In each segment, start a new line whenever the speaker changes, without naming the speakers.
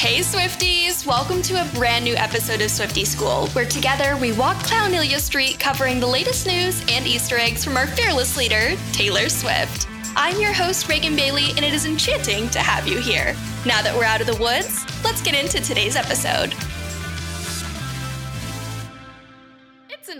Hey Swifties! Welcome to a brand new episode of Swiftie School, where together we walk Clownelia Street covering the latest news and Easter eggs from our fearless leader, Taylor Swift. I'm your host, Reagan Baylee, and it is enchanting to have you here. Now that we're out of the woods, let's get into today's episode.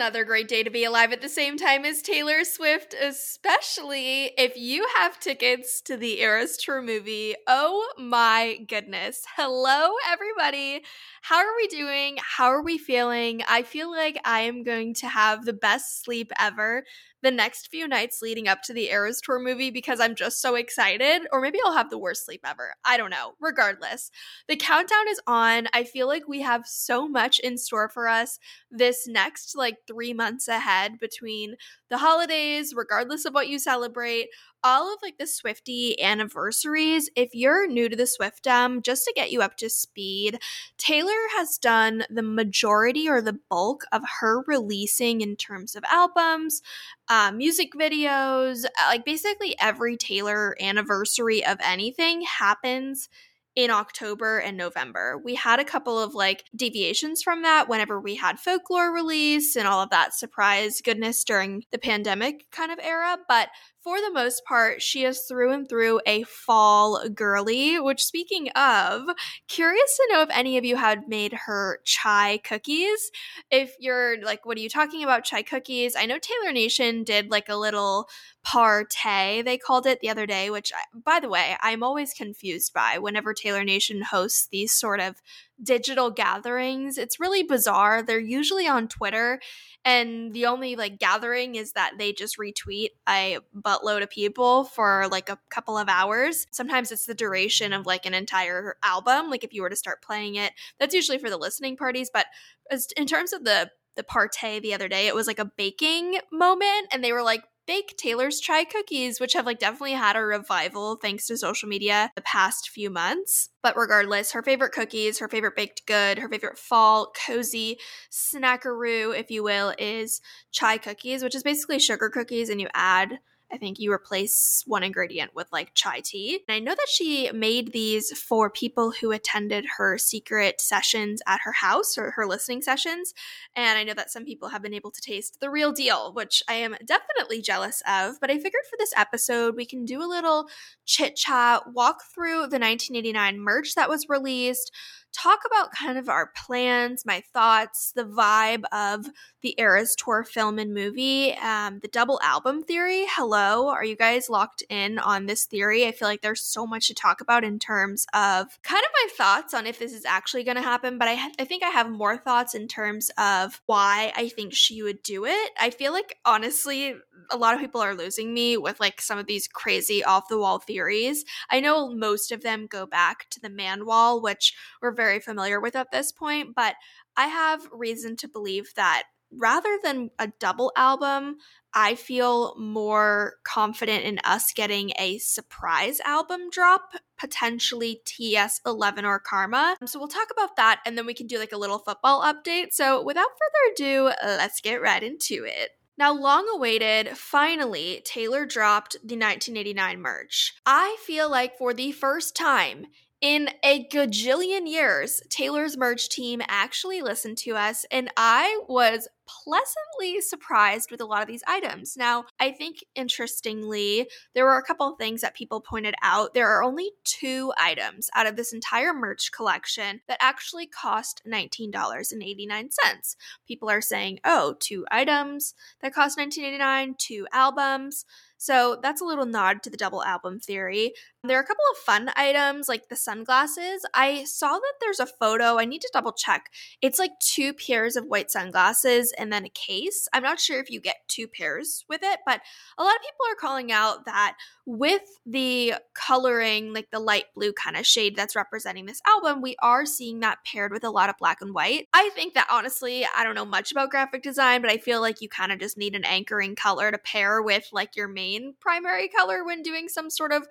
Another great day to be alive at the same time as Taylor Swift, especially if you have tickets to the Eras Tour movie. Oh my goodness. Hello, everybody. How are we doing? How are we feeling? I feel like I am going to have the best sleep ever the next few nights leading up to the Eras Tour movie because I'm just so excited. Or maybe I'll have the worst sleep ever. I don't know. Regardless, the countdown is on. I feel like we have so much in store for us this next like three months ahead between the holidays, regardless of what you celebrate, all of like the Swifty anniversaries. If you're new to the Swiftum, just to get you up to speed, Taylor has done the majority or the bulk of her releasing in terms of albums, uh, music videos, uh, like basically every Taylor anniversary of anything happens in October and November. We had a couple of like deviations from that whenever we had folklore release and all of that surprise goodness during the pandemic kind of era, but for the most part, she is through and through a fall girly. Which, speaking of, curious to know if any of you had made her chai cookies. If you're like, what are you talking about, chai cookies? I know Taylor Nation did like a little party, they called it the other day, which, by the way, I'm always confused by whenever Taylor Nation hosts these sort of digital gatherings. It's really bizarre. They're usually on Twitter, and the only like gathering is that they just retweet a buttload of people for like a couple of hours. Sometimes it's the duration of like an entire album. Like if you were to start playing it, that's usually for the listening parties. But as in terms of the the party the other day, it was like a baking moment, and they were like bake Taylor's chai cookies, which have like definitely had a revival thanks to social media the past few months. But regardless, her favorite cookies, her favorite baked good, her favorite fall cozy snackaroo, if you will, is chai cookies, which is basically sugar cookies and you add I think you replace one ingredient with like chai tea. And I know that she made these for people who attended her secret sessions at her house or her listening sessions. And I know that some people have been able to taste the real deal, which I am definitely jealous of. But I figured for this episode, we can do a little chit chat, walk through the 1989 merch that was released talk about kind of our plans, my thoughts, the vibe of the Eras Tour film and movie, um, the double album theory. Hello, are you guys locked in on this theory? I feel like there's so much to talk about in terms of kind of my thoughts on if this is actually going to happen, but I, ha- I think I have more thoughts in terms of why I think she would do it. I feel like, honestly, a lot of people are losing me with like some of these crazy off the wall theories. I know most of them go back to the man wall, which we're very familiar with at this point, but I have reason to believe that rather than a double album, I feel more confident in us getting a surprise album drop, potentially TS11 or Karma. So we'll talk about that and then we can do like a little football update. So without further ado, let's get right into it. Now, long awaited, finally, Taylor dropped the 1989 merch. I feel like for the first time in a gajillion years, Taylor's merch team actually listened to us, and I was pleasantly surprised with a lot of these items. Now, I think interestingly, there were a couple things that people pointed out. There are only two items out of this entire merch collection that actually cost $19.89. People are saying, oh, two items that cost $19.89, two albums. So that's a little nod to the double album theory. There are a couple of fun items like the sunglasses. I saw that there's a photo. I need to double check. It's like two pairs of white sunglasses and then a case. I'm not sure if you get two pairs with it, but a lot of people are calling out that with the coloring, like the light blue kind of shade that's representing this album, we are seeing that paired with a lot of black and white. I think that honestly, I don't know much about graphic design, but I feel like you kind of just need an anchoring color to pair with like your main primary color when doing some sort of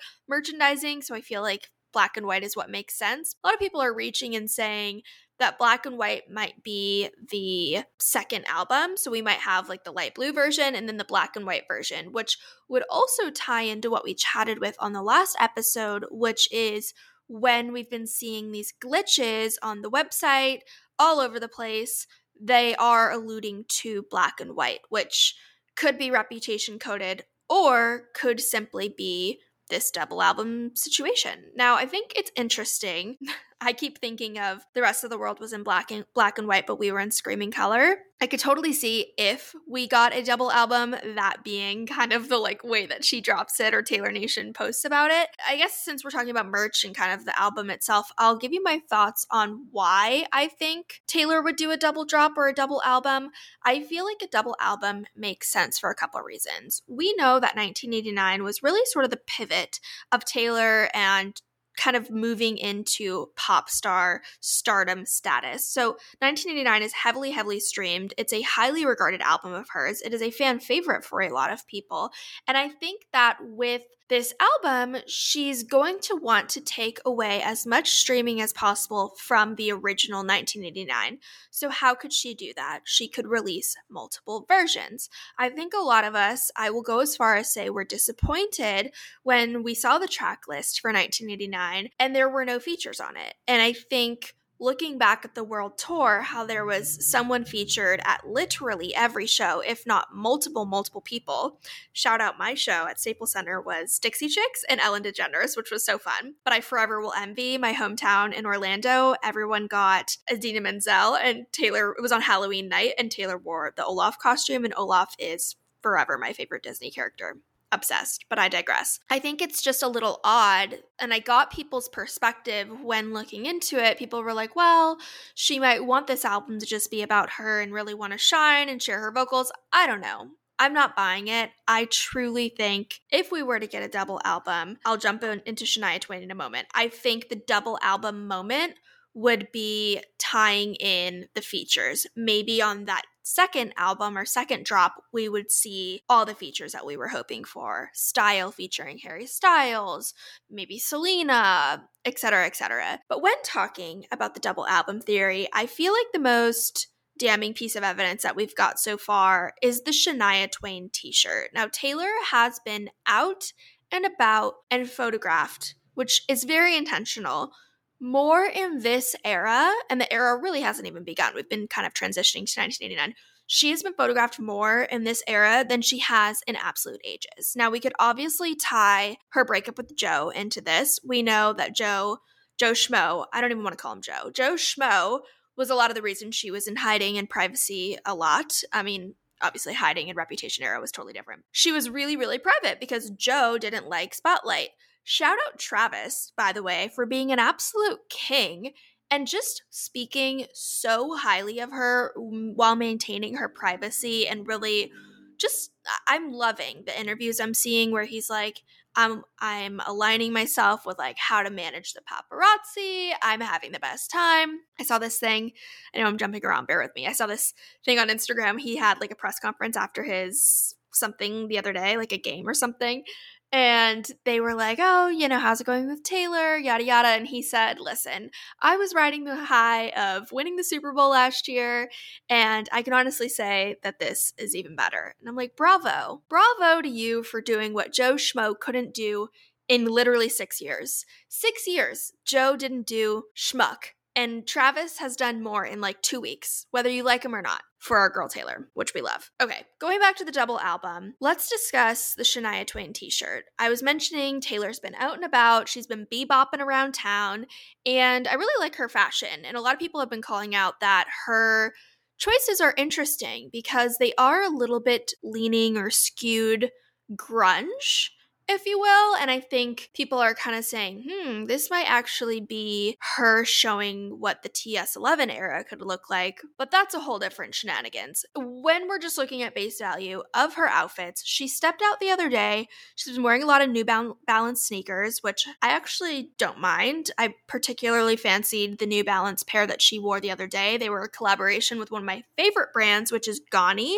merchandising. So I feel like black and white is what makes sense. A lot of people are reaching and saying that black and white might be the second album. So we might have like the light blue version and then the black and white version, which would also tie into what we chatted with on the last episode, which is when we've been seeing these glitches on the website all over the place, they are alluding to black and white, which could be reputation coded or could simply be this double album situation. Now, I think it's interesting. I keep thinking of the rest of the world was in black and black and white, but we were in screaming color. I could totally see if we got a double album, that being kind of the like way that she drops it or Taylor Nation posts about it. I guess since we're talking about merch and kind of the album itself, I'll give you my thoughts on why I think Taylor would do a double drop or a double album. I feel like a double album makes sense for a couple of reasons. We know that 1989 was really sort of the pivot of Taylor and kind of moving into pop star stardom status. So 1989 is heavily, heavily streamed. It's a highly regarded album of hers. It is a fan favorite for a lot of people. And I think that with this album, she's going to want to take away as much streaming as possible from the original 1989. So, how could she do that? She could release multiple versions. I think a lot of us, I will go as far as say, were disappointed when we saw the track list for 1989 and there were no features on it. And I think looking back at the world tour, how there was someone featured at literally every show, if not multiple, multiple people. Shout out my show at Staples Center was Dixie Chicks and Ellen DeGeneres, which was so fun. But I forever will envy my hometown in Orlando. Everyone got Idina Menzel and Taylor, it was on Halloween night, and Taylor wore the Olaf costume, and Olaf is forever my favorite Disney character obsessed, but I digress. I think it's just a little odd. And I got people's perspective when looking into it. People were like, well, she might want this album to just be about her and really want to shine and share her vocals. I don't know. I'm not buying it. I truly think if we were to get a double album, I'll jump in, into Shania Twain in a moment. I think the double album moment would be tying in the features. Maybe on that second album or second drop, we would see all the features that we were hoping for. Style featuring Harry Styles, maybe Selena, etc., etc. But when talking about the double album theory, I feel like the most damning piece of evidence that we've got so far is the Shania Twain t shirt. Now, Taylor has been out and about and photographed, which is very intentional more in this era, and the era really hasn't even begun. We've been kind of transitioning to 1989. She has been photographed more in this era than she has in absolute ages. Now, we could obviously tie her breakup with Joe into this. We know that Joe, Joe Schmo, I don't even want to call him Joe, Joe Schmo was a lot of the reason she was in hiding and privacy a lot. I mean, obviously hiding and reputation era was totally different. She was really, really private because Joe didn't like spotlight. Shout out Travis, by the way, for being an absolute king and just speaking so highly of her while maintaining her privacy and really just I'm loving the interviews I'm seeing where he's like I'm I'm aligning myself with like how to manage the paparazzi. I'm having the best time. I saw this thing. I know I'm jumping around, bear with me. I saw this thing on Instagram. He had like a press conference after his something the other day, like a game or something and they were like, "Oh, you know, how's it going with Taylor?" yada yada, and he said, "Listen, I was riding the high of winning the Super Bowl last year, and I can honestly say that this is even better." And I'm like, "Bravo. Bravo to you for doing what Joe Schmo couldn't do in literally 6 years. 6 years. Joe didn't do schmuck and Travis has done more in like two weeks, whether you like him or not, for our girl Taylor, which we love. Okay, going back to the double album, let's discuss the Shania Twain t shirt. I was mentioning Taylor's been out and about, she's been bebopping around town, and I really like her fashion. And a lot of people have been calling out that her choices are interesting because they are a little bit leaning or skewed grunge if you will. And I think people are kind of saying, hmm, this might actually be her showing what the TS11 era could look like. But that's a whole different shenanigans. When we're just looking at base value of her outfits, she stepped out the other day. She's been wearing a lot of New Balance sneakers, which I actually don't mind. I particularly fancied the New Balance pair that she wore the other day. They were a collaboration with one of my favorite brands, which is Ganni.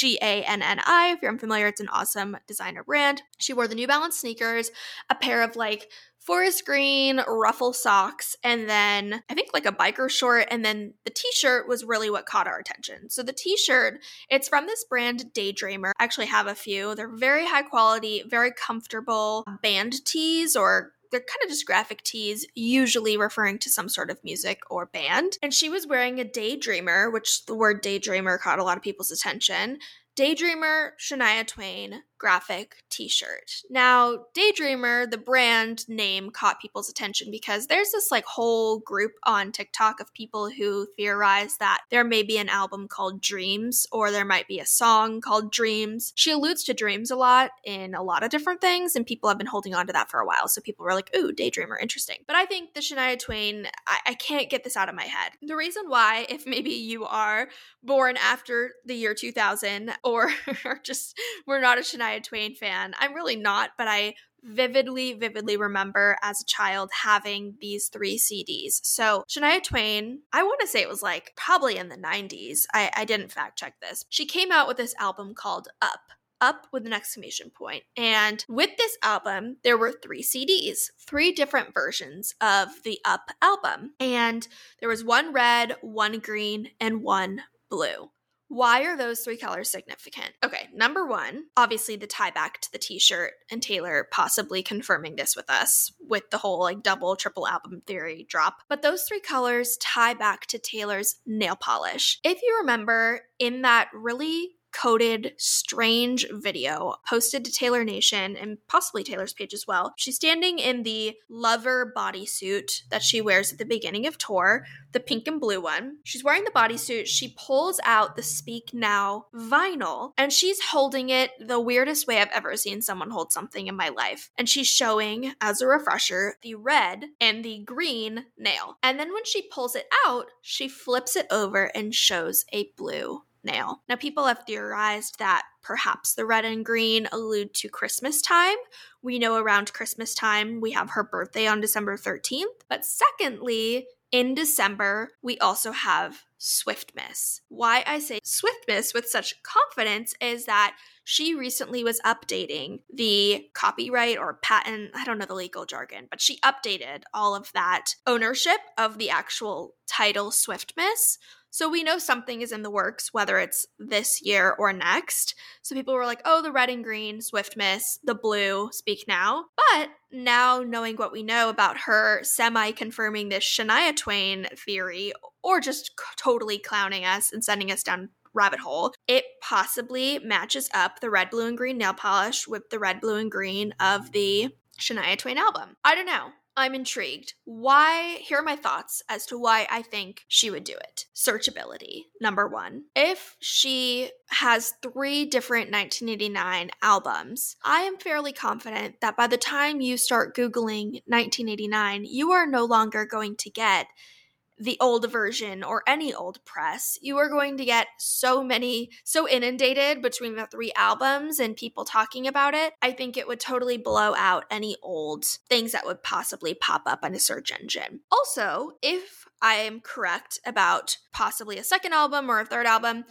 G A N N I. If you're unfamiliar, it's an awesome designer brand. She wore the New Balance sneakers, a pair of like forest green ruffle socks, and then I think like a biker short. And then the t shirt was really what caught our attention. So the t shirt, it's from this brand Daydreamer. I actually have a few. They're very high quality, very comfortable band tees or they're kind of just graphic tees, usually referring to some sort of music or band. And she was wearing a Daydreamer, which the word Daydreamer caught a lot of people's attention. Daydreamer Shania Twain graphic t shirt. Now, Daydreamer, the brand name, caught people's attention because there's this like whole group on TikTok of people who theorize that there may be an album called Dreams or there might be a song called Dreams. She alludes to dreams a lot in a lot of different things, and people have been holding on to that for a while. So people were like, ooh, Daydreamer, interesting. But I think the Shania Twain, I, I can't get this out of my head. The reason why, if maybe you are born after the year 2000 or just we're not a Shania Shania Twain fan. I'm really not, but I vividly, vividly remember as a child having these three CDs. So, Shania Twain, I want to say it was like probably in the 90s. I, I didn't fact check this. She came out with this album called Up. Up with an exclamation point. And with this album, there were three CDs, three different versions of the Up album. And there was one red, one green, and one blue. Why are those three colors significant? Okay, number one, obviously the tie back to the t shirt, and Taylor possibly confirming this with us with the whole like double, triple album theory drop. But those three colors tie back to Taylor's nail polish. If you remember in that really coded, strange video posted to Taylor Nation and possibly Taylor's page as well. She's standing in the lover bodysuit that she wears at the beginning of tour, the pink and blue one. She's wearing the bodysuit. She pulls out the Speak Now vinyl and she's holding it the weirdest way I've ever seen someone hold something in my life. And she's showing, as a refresher, the red and the green nail. And then when she pulls it out, she flips it over and shows a blue nail. Now, people have theorized that perhaps the red and green allude to Christmas time. We know around Christmas time we have her birthday on December 13th. But secondly, in December, we also have Swiftmas. Why I say Swiftmas with such confidence is that she recently was updating the copyright or patent, I don't know the legal jargon, but she updated all of that ownership of the actual title Swiftmas. So we know something is in the works, whether it's this year or next. So people were like, oh, the red and green, Swiftmas, the blue, Speak Now. But now knowing what we know about her semi confirming this Shania Twain theory, or just totally clowning us and sending us down rabbit hole, it possibly matches up the red, blue, and green nail polish with the red, blue, and green of the Shania Twain album. I don't know. I'm intrigued. Why? Here are my thoughts as to why I think she would do it. Searchability, number one. If she has three different 1989 albums, I am fairly confident that by the time you start Googling 1989, you are no longer going to get the old version or any old press, you are going to get so many, so inundated between the three albums and people talking about it. I think it would totally blow out any old things that would possibly pop up on a search engine. Also, if I am correct about possibly a second album or a third album,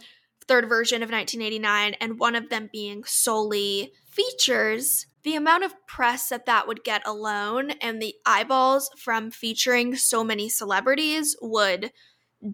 third version of 1989, and one of them being solely features, the amount of press that that would get alone and the eyeballs from featuring so many celebrities would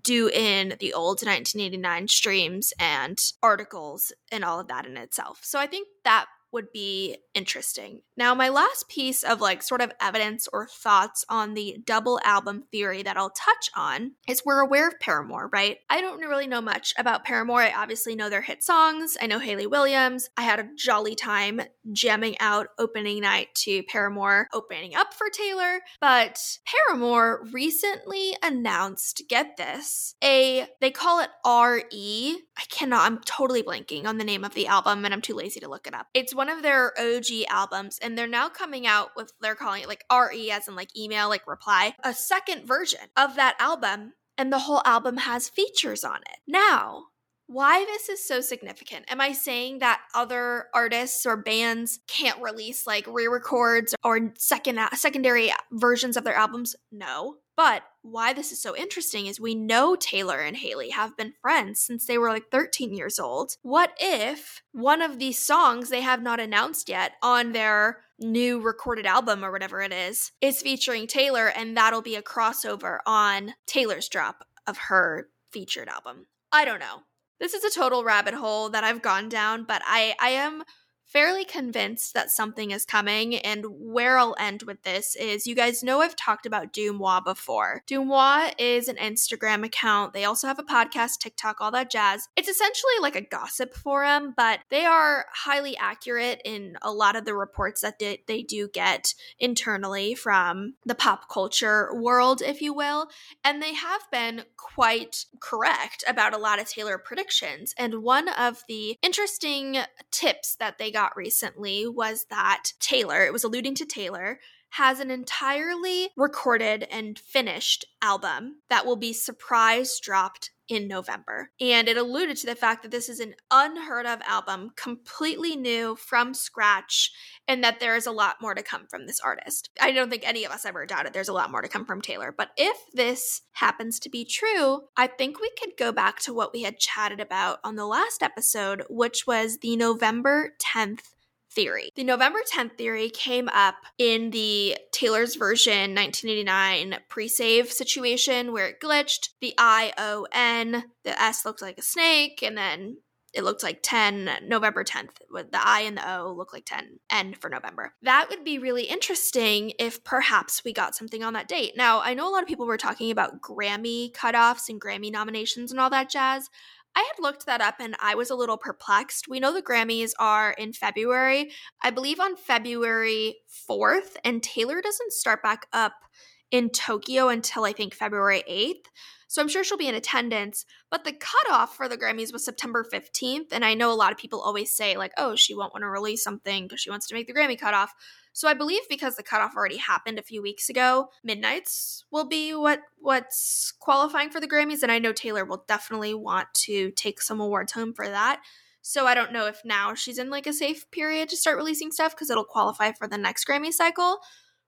do in the old 1989 streams and articles and all of that in itself. So I think that would be interesting. Now, my last piece of like sort of evidence or thoughts on the double album theory that I'll touch on is we're aware of Paramore, right? I don't really know much about Paramore. I obviously know their hit songs. I know Hayley Williams. I had a jolly time jamming out opening night to Paramore opening up for Taylor. But Paramore recently announced, get this, a, they call it RE. I cannot, I'm totally blanking on the name of the album and I'm too lazy to look it up. It's one of their OG albums, and they're now coming out with, they're calling it like RE as in like email, like reply, a second version of that album, and the whole album has features on it. Now, why this is so significant. Am I saying that other artists or bands can't release like re-records or second secondary versions of their albums? No. But why this is so interesting is we know Taylor and Hayley have been friends since they were like 13 years old. What if one of these songs they have not announced yet on their new recorded album or whatever it is is featuring Taylor and that'll be a crossover on Taylor's drop of her featured album? I don't know. This is a total rabbit hole that I've gone down, but I I am fairly convinced that something is coming. And where I'll end with this is you guys know I've talked about Deuxmoi before. Deuxmoi is an Instagram account. They also have a podcast, TikTok, all that jazz. It's essentially like a gossip forum, but they are highly accurate in a lot of the reports that they, they do get internally from the pop culture world, if you will. And they have been quite correct about a lot of Taylor predictions. And one of the interesting tips that they got recently was that Taylor, it was alluding to Taylor, has an entirely recorded and finished album that will be surprise dropped in November. And it alluded to the fact that this is an unheard of album, completely new from scratch, and that there is a lot more to come from this artist. I don't think any of us ever doubted there's a lot more to come from Taylor. But if this happens to be true, I think we could go back to what we had chatted about on the last episode, which was the November 10th theory. The November 10th theory came up in the Taylor's version 1989 pre save situation where it glitched. The I O N, the S looked like a snake, and then it looked like 10 November 10th with the I and the O look like 10 N for November. That would be really interesting if perhaps we got something on that date. Now, I know a lot of people were talking about Grammy cutoffs and Grammy nominations and all that jazz. I had looked that up and I was a little perplexed. We know the Grammys are in February, I believe on February 4th, and Taylor doesn't start back up in Tokyo until I think February 8th. So I'm sure she'll be in attendance. But the cutoff for the Grammys was September 15th. And I know a lot of people always say, like, oh, she won't want to release something because she wants to make the Grammy cutoff. So I believe because the cutoff already happened a few weeks ago, Midnights will be what what's qualifying for the Grammys, and I know Taylor will definitely want to take some awards home for that. So I don't know if now she's in like a safe period to start releasing stuff because it'll qualify for the next Grammy cycle.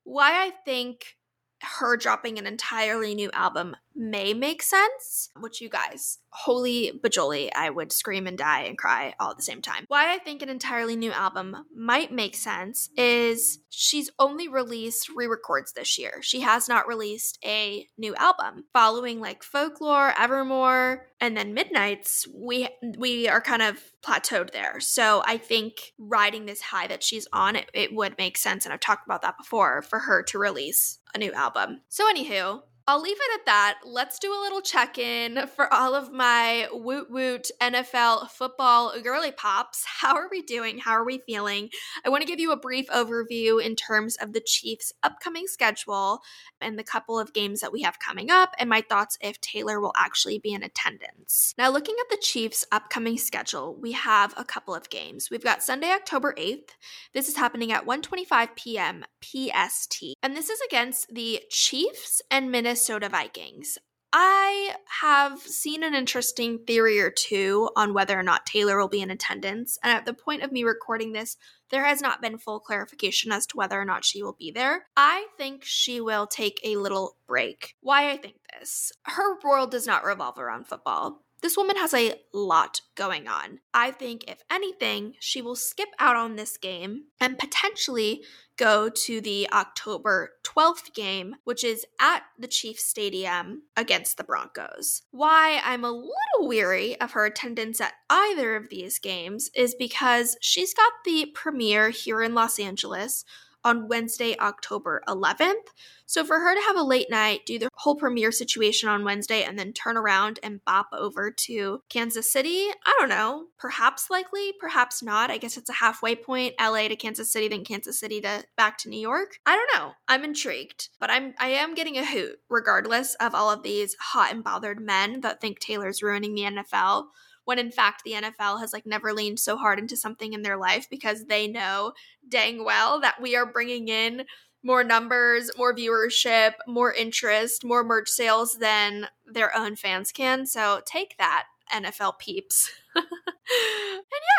Why I think her dropping an entirely new album may make sense, which you guys, holy bajoli, I would scream and die and cry all at the same time. Why I think an entirely new album might make sense is she's only released re records this year. She has not released a new album. Following like Folklore, Evermore, and then Midnights, we we are kind of plateaued there. So I think riding this high that she's on, it, it would make sense. And I've talked about that before for her to release a new album. So, anywho, I'll leave it at that. Let's do a little check in for all of my woot woot NFL football girly pops. How are we doing? How are we feeling? I want to give you a brief overview in terms of the Chiefs' upcoming schedule and the couple of games that we have coming up, and my thoughts if Taylor will actually be in attendance. Now, looking at the Chiefs' upcoming schedule, we have a couple of games. We've got Sunday, October 8th. This is happening at 1:25 p.m. PST, and this is against the Chiefs and Minnesota Vikings. I have seen an interesting theory or two on whether or not Taylor will be in attendance, and at the point of me recording this, there has not been full clarification as to whether or not she will be there. I think she will take a little break. Why I think this? Her world does not revolve around football. This woman has a lot going on. I think, if anything, she will skip out on this game and potentially go to the October 12th game, which is at the Chiefs Stadium against the Broncos. Why I'm a little weary of her attendance at either of these games is because she's got the premiere here in Los Angeles on Wednesday, October 11th. So for her to have a late night, do the whole premiere situation on Wednesday, and then turn around and bop over to Kansas City, I don't know. Perhaps likely, perhaps not. I guess it's a halfway point, LA to Kansas City, then Kansas City to back to New York. I don't know. I'm intrigued, but I'm I am getting a hoot regardless of all of these hot and bothered men that think Taylor's ruining the NFL when in fact the NFL has like never leaned so hard into something in their life because they know dang well that we are bringing in more numbers, more viewership, more interest, more merch sales than their own fans can. So take that, NFL peeps. and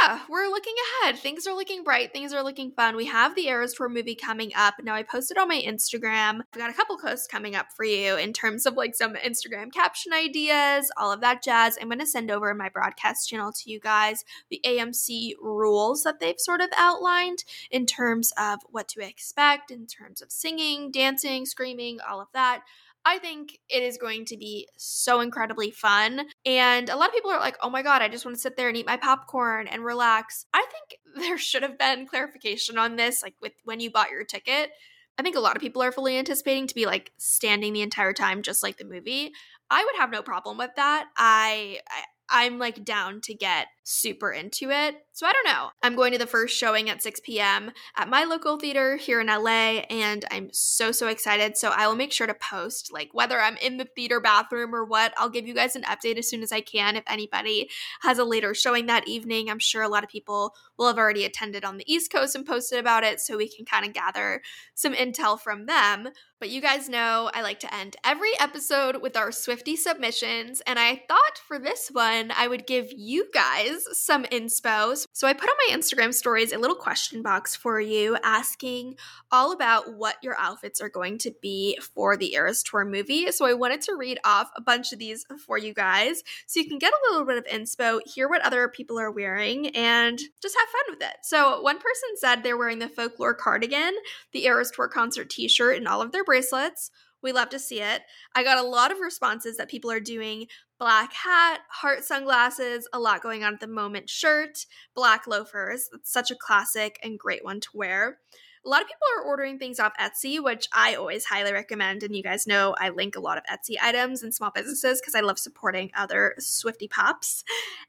yeah, we're looking ahead. Things are looking bright. Things are looking fun. We have the Eras Tour movie coming up. Now, I posted on my Instagram. I've got a couple posts coming up for you in terms of like some Instagram caption ideas, all of that jazz. I'm going to send over my broadcast channel to you guys the AMC rules that they've sort of outlined in terms of what to expect, in terms of singing, dancing, screaming, all of that. I think it is going to be so incredibly fun. And a lot of people are like, oh my God, I just want to sit there and eat my popcorn and relax. I think there should have been clarification on this, like with when you bought your ticket. I think a lot of people are fully anticipating to be like standing the entire time, just like the movie. I would have no problem with that. I, I I'm like down to get super into it. So I don't know. I'm going to the first showing at 6 p.m. at my local theater here in LA, and I'm so, so excited. So I will make sure to post, like, whether I'm in the theater bathroom or what, I'll give you guys an update as soon as I can. If anybody has a later showing that evening, I'm sure a lot of people will have already attended on the East Coast and posted about it, so we can kind of gather some intel from them. But you guys know I like to end every episode with our Swifty submissions, and I thought for this one I would give you guys some inspo. So I put on my Instagram stories a little question box for you asking all about what your outfits are going to be for the Eras Tour movie. So I wanted to read off a bunch of these for you guys so you can get a little bit of inspo, hear what other people are wearing, and just have fun with it. So one person said they're wearing the folklore cardigan, the Eras Tour concert t shirt, and all of their bracelets. We love to see it. I got a lot of responses that people are doing black hat, heart sunglasses, a lot going on at the moment, shirt, black loafers. That's such a classic and great one to wear. A lot of people are ordering things off Etsy, which I always highly recommend. And you guys know I link a lot of Etsy items and small businesses because I love supporting other Swifty Pops.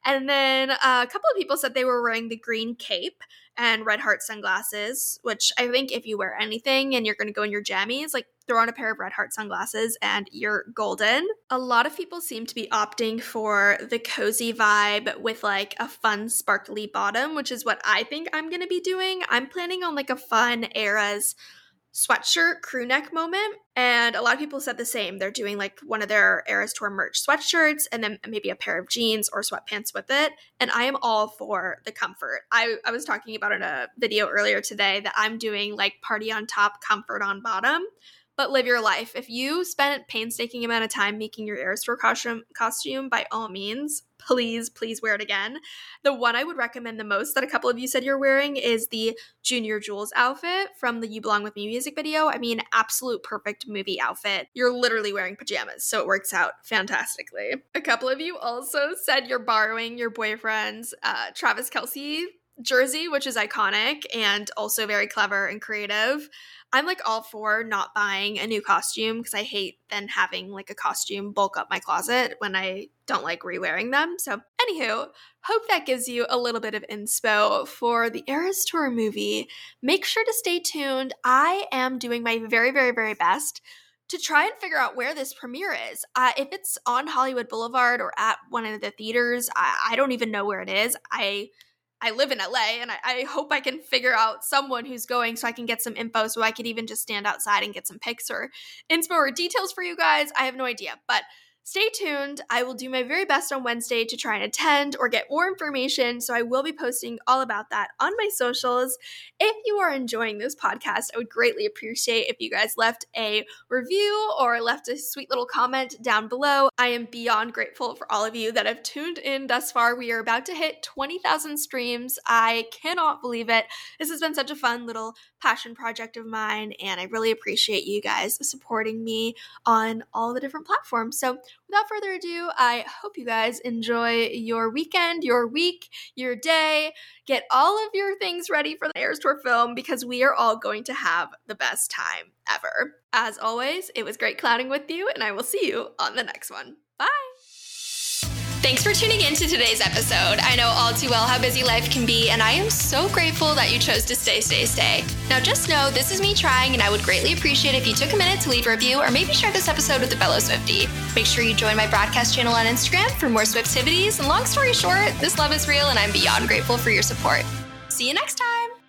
And then uh, a couple of people said they were wearing the green cape and red heart sunglasses, which I think if you wear anything and you're going to go in your jammies, like throw on a pair of red heart sunglasses and you're golden. A lot of people seem to be opting for the cozy vibe with like a fun sparkly bottom, which is what I think I'm going to be doing. I'm planning on like a fun eras sweatshirt crew neck moment. And a lot of people said the same. They're doing like one of their Eras Tour merch sweatshirts and then maybe a pair of jeans or sweatpants with it. And I am all for the comfort. I, I was talking about in a video earlier today that I'm doing like party on top, comfort on bottom but live your life. If you spent painstaking amount of time making your Eras Tour costume, costume, by all means, please, please wear it again. The one I would recommend the most that a couple of you said you're wearing is the Junior Jewels outfit from the You Belong With Me music video. I mean, absolute perfect movie outfit. You're literally wearing pajamas, so it works out fantastically. A couple of you also said you're borrowing your boyfriend's uh, Travis Kelce jersey, which is iconic and also very clever and creative. I'm like all for not buying a new costume because I hate then having like a costume bulk up my closet when I don't like re-wearing them. So, anywho, hope that gives you a little bit of inspo for the Eras Tour movie. Make sure to stay tuned. I am doing my very, very, very best to try and figure out where this premiere is. Uh, if it's on Hollywood Boulevard or at one of the theaters, I, I don't even know where it is. I I live in LA and I, I, hope I can figure out someone who's going so I can get some info so I could even just stand outside and get some pics or inspo or details for you guys. I have no idea. But Stay tuned. I will do my very best on Wednesday to try and attend or get more information. So I will be posting all about that on my socials. If you are enjoying this podcast, I would greatly appreciate if you guys left a review or left a sweet little comment down below. I am beyond grateful for all of you that have tuned in thus far. We are about to hit 20,000 streams. I cannot believe it. This has been such a fun little passion project of mine, and I really appreciate you guys supporting me on all the different platforms. So, without further ado, I hope you guys enjoy your weekend, your week, your day. Get all of your things ready for the Eras Tour film because we are all going to have the best time ever. As always, it was great clowning with you, and I will see you on the next one. Bye. Thanks for tuning in to today's episode. I know all too well how busy life can be, and I am so grateful that you chose to stay, stay, stay. Now, just know this is me trying, and I would greatly appreciate if you took a minute to leave a review or maybe share this episode with a fellow Swifty. Make sure you join my broadcast channel on Instagram for more Swiftivities. And long story short, this love is real, and I'm beyond grateful for your support. See you next time.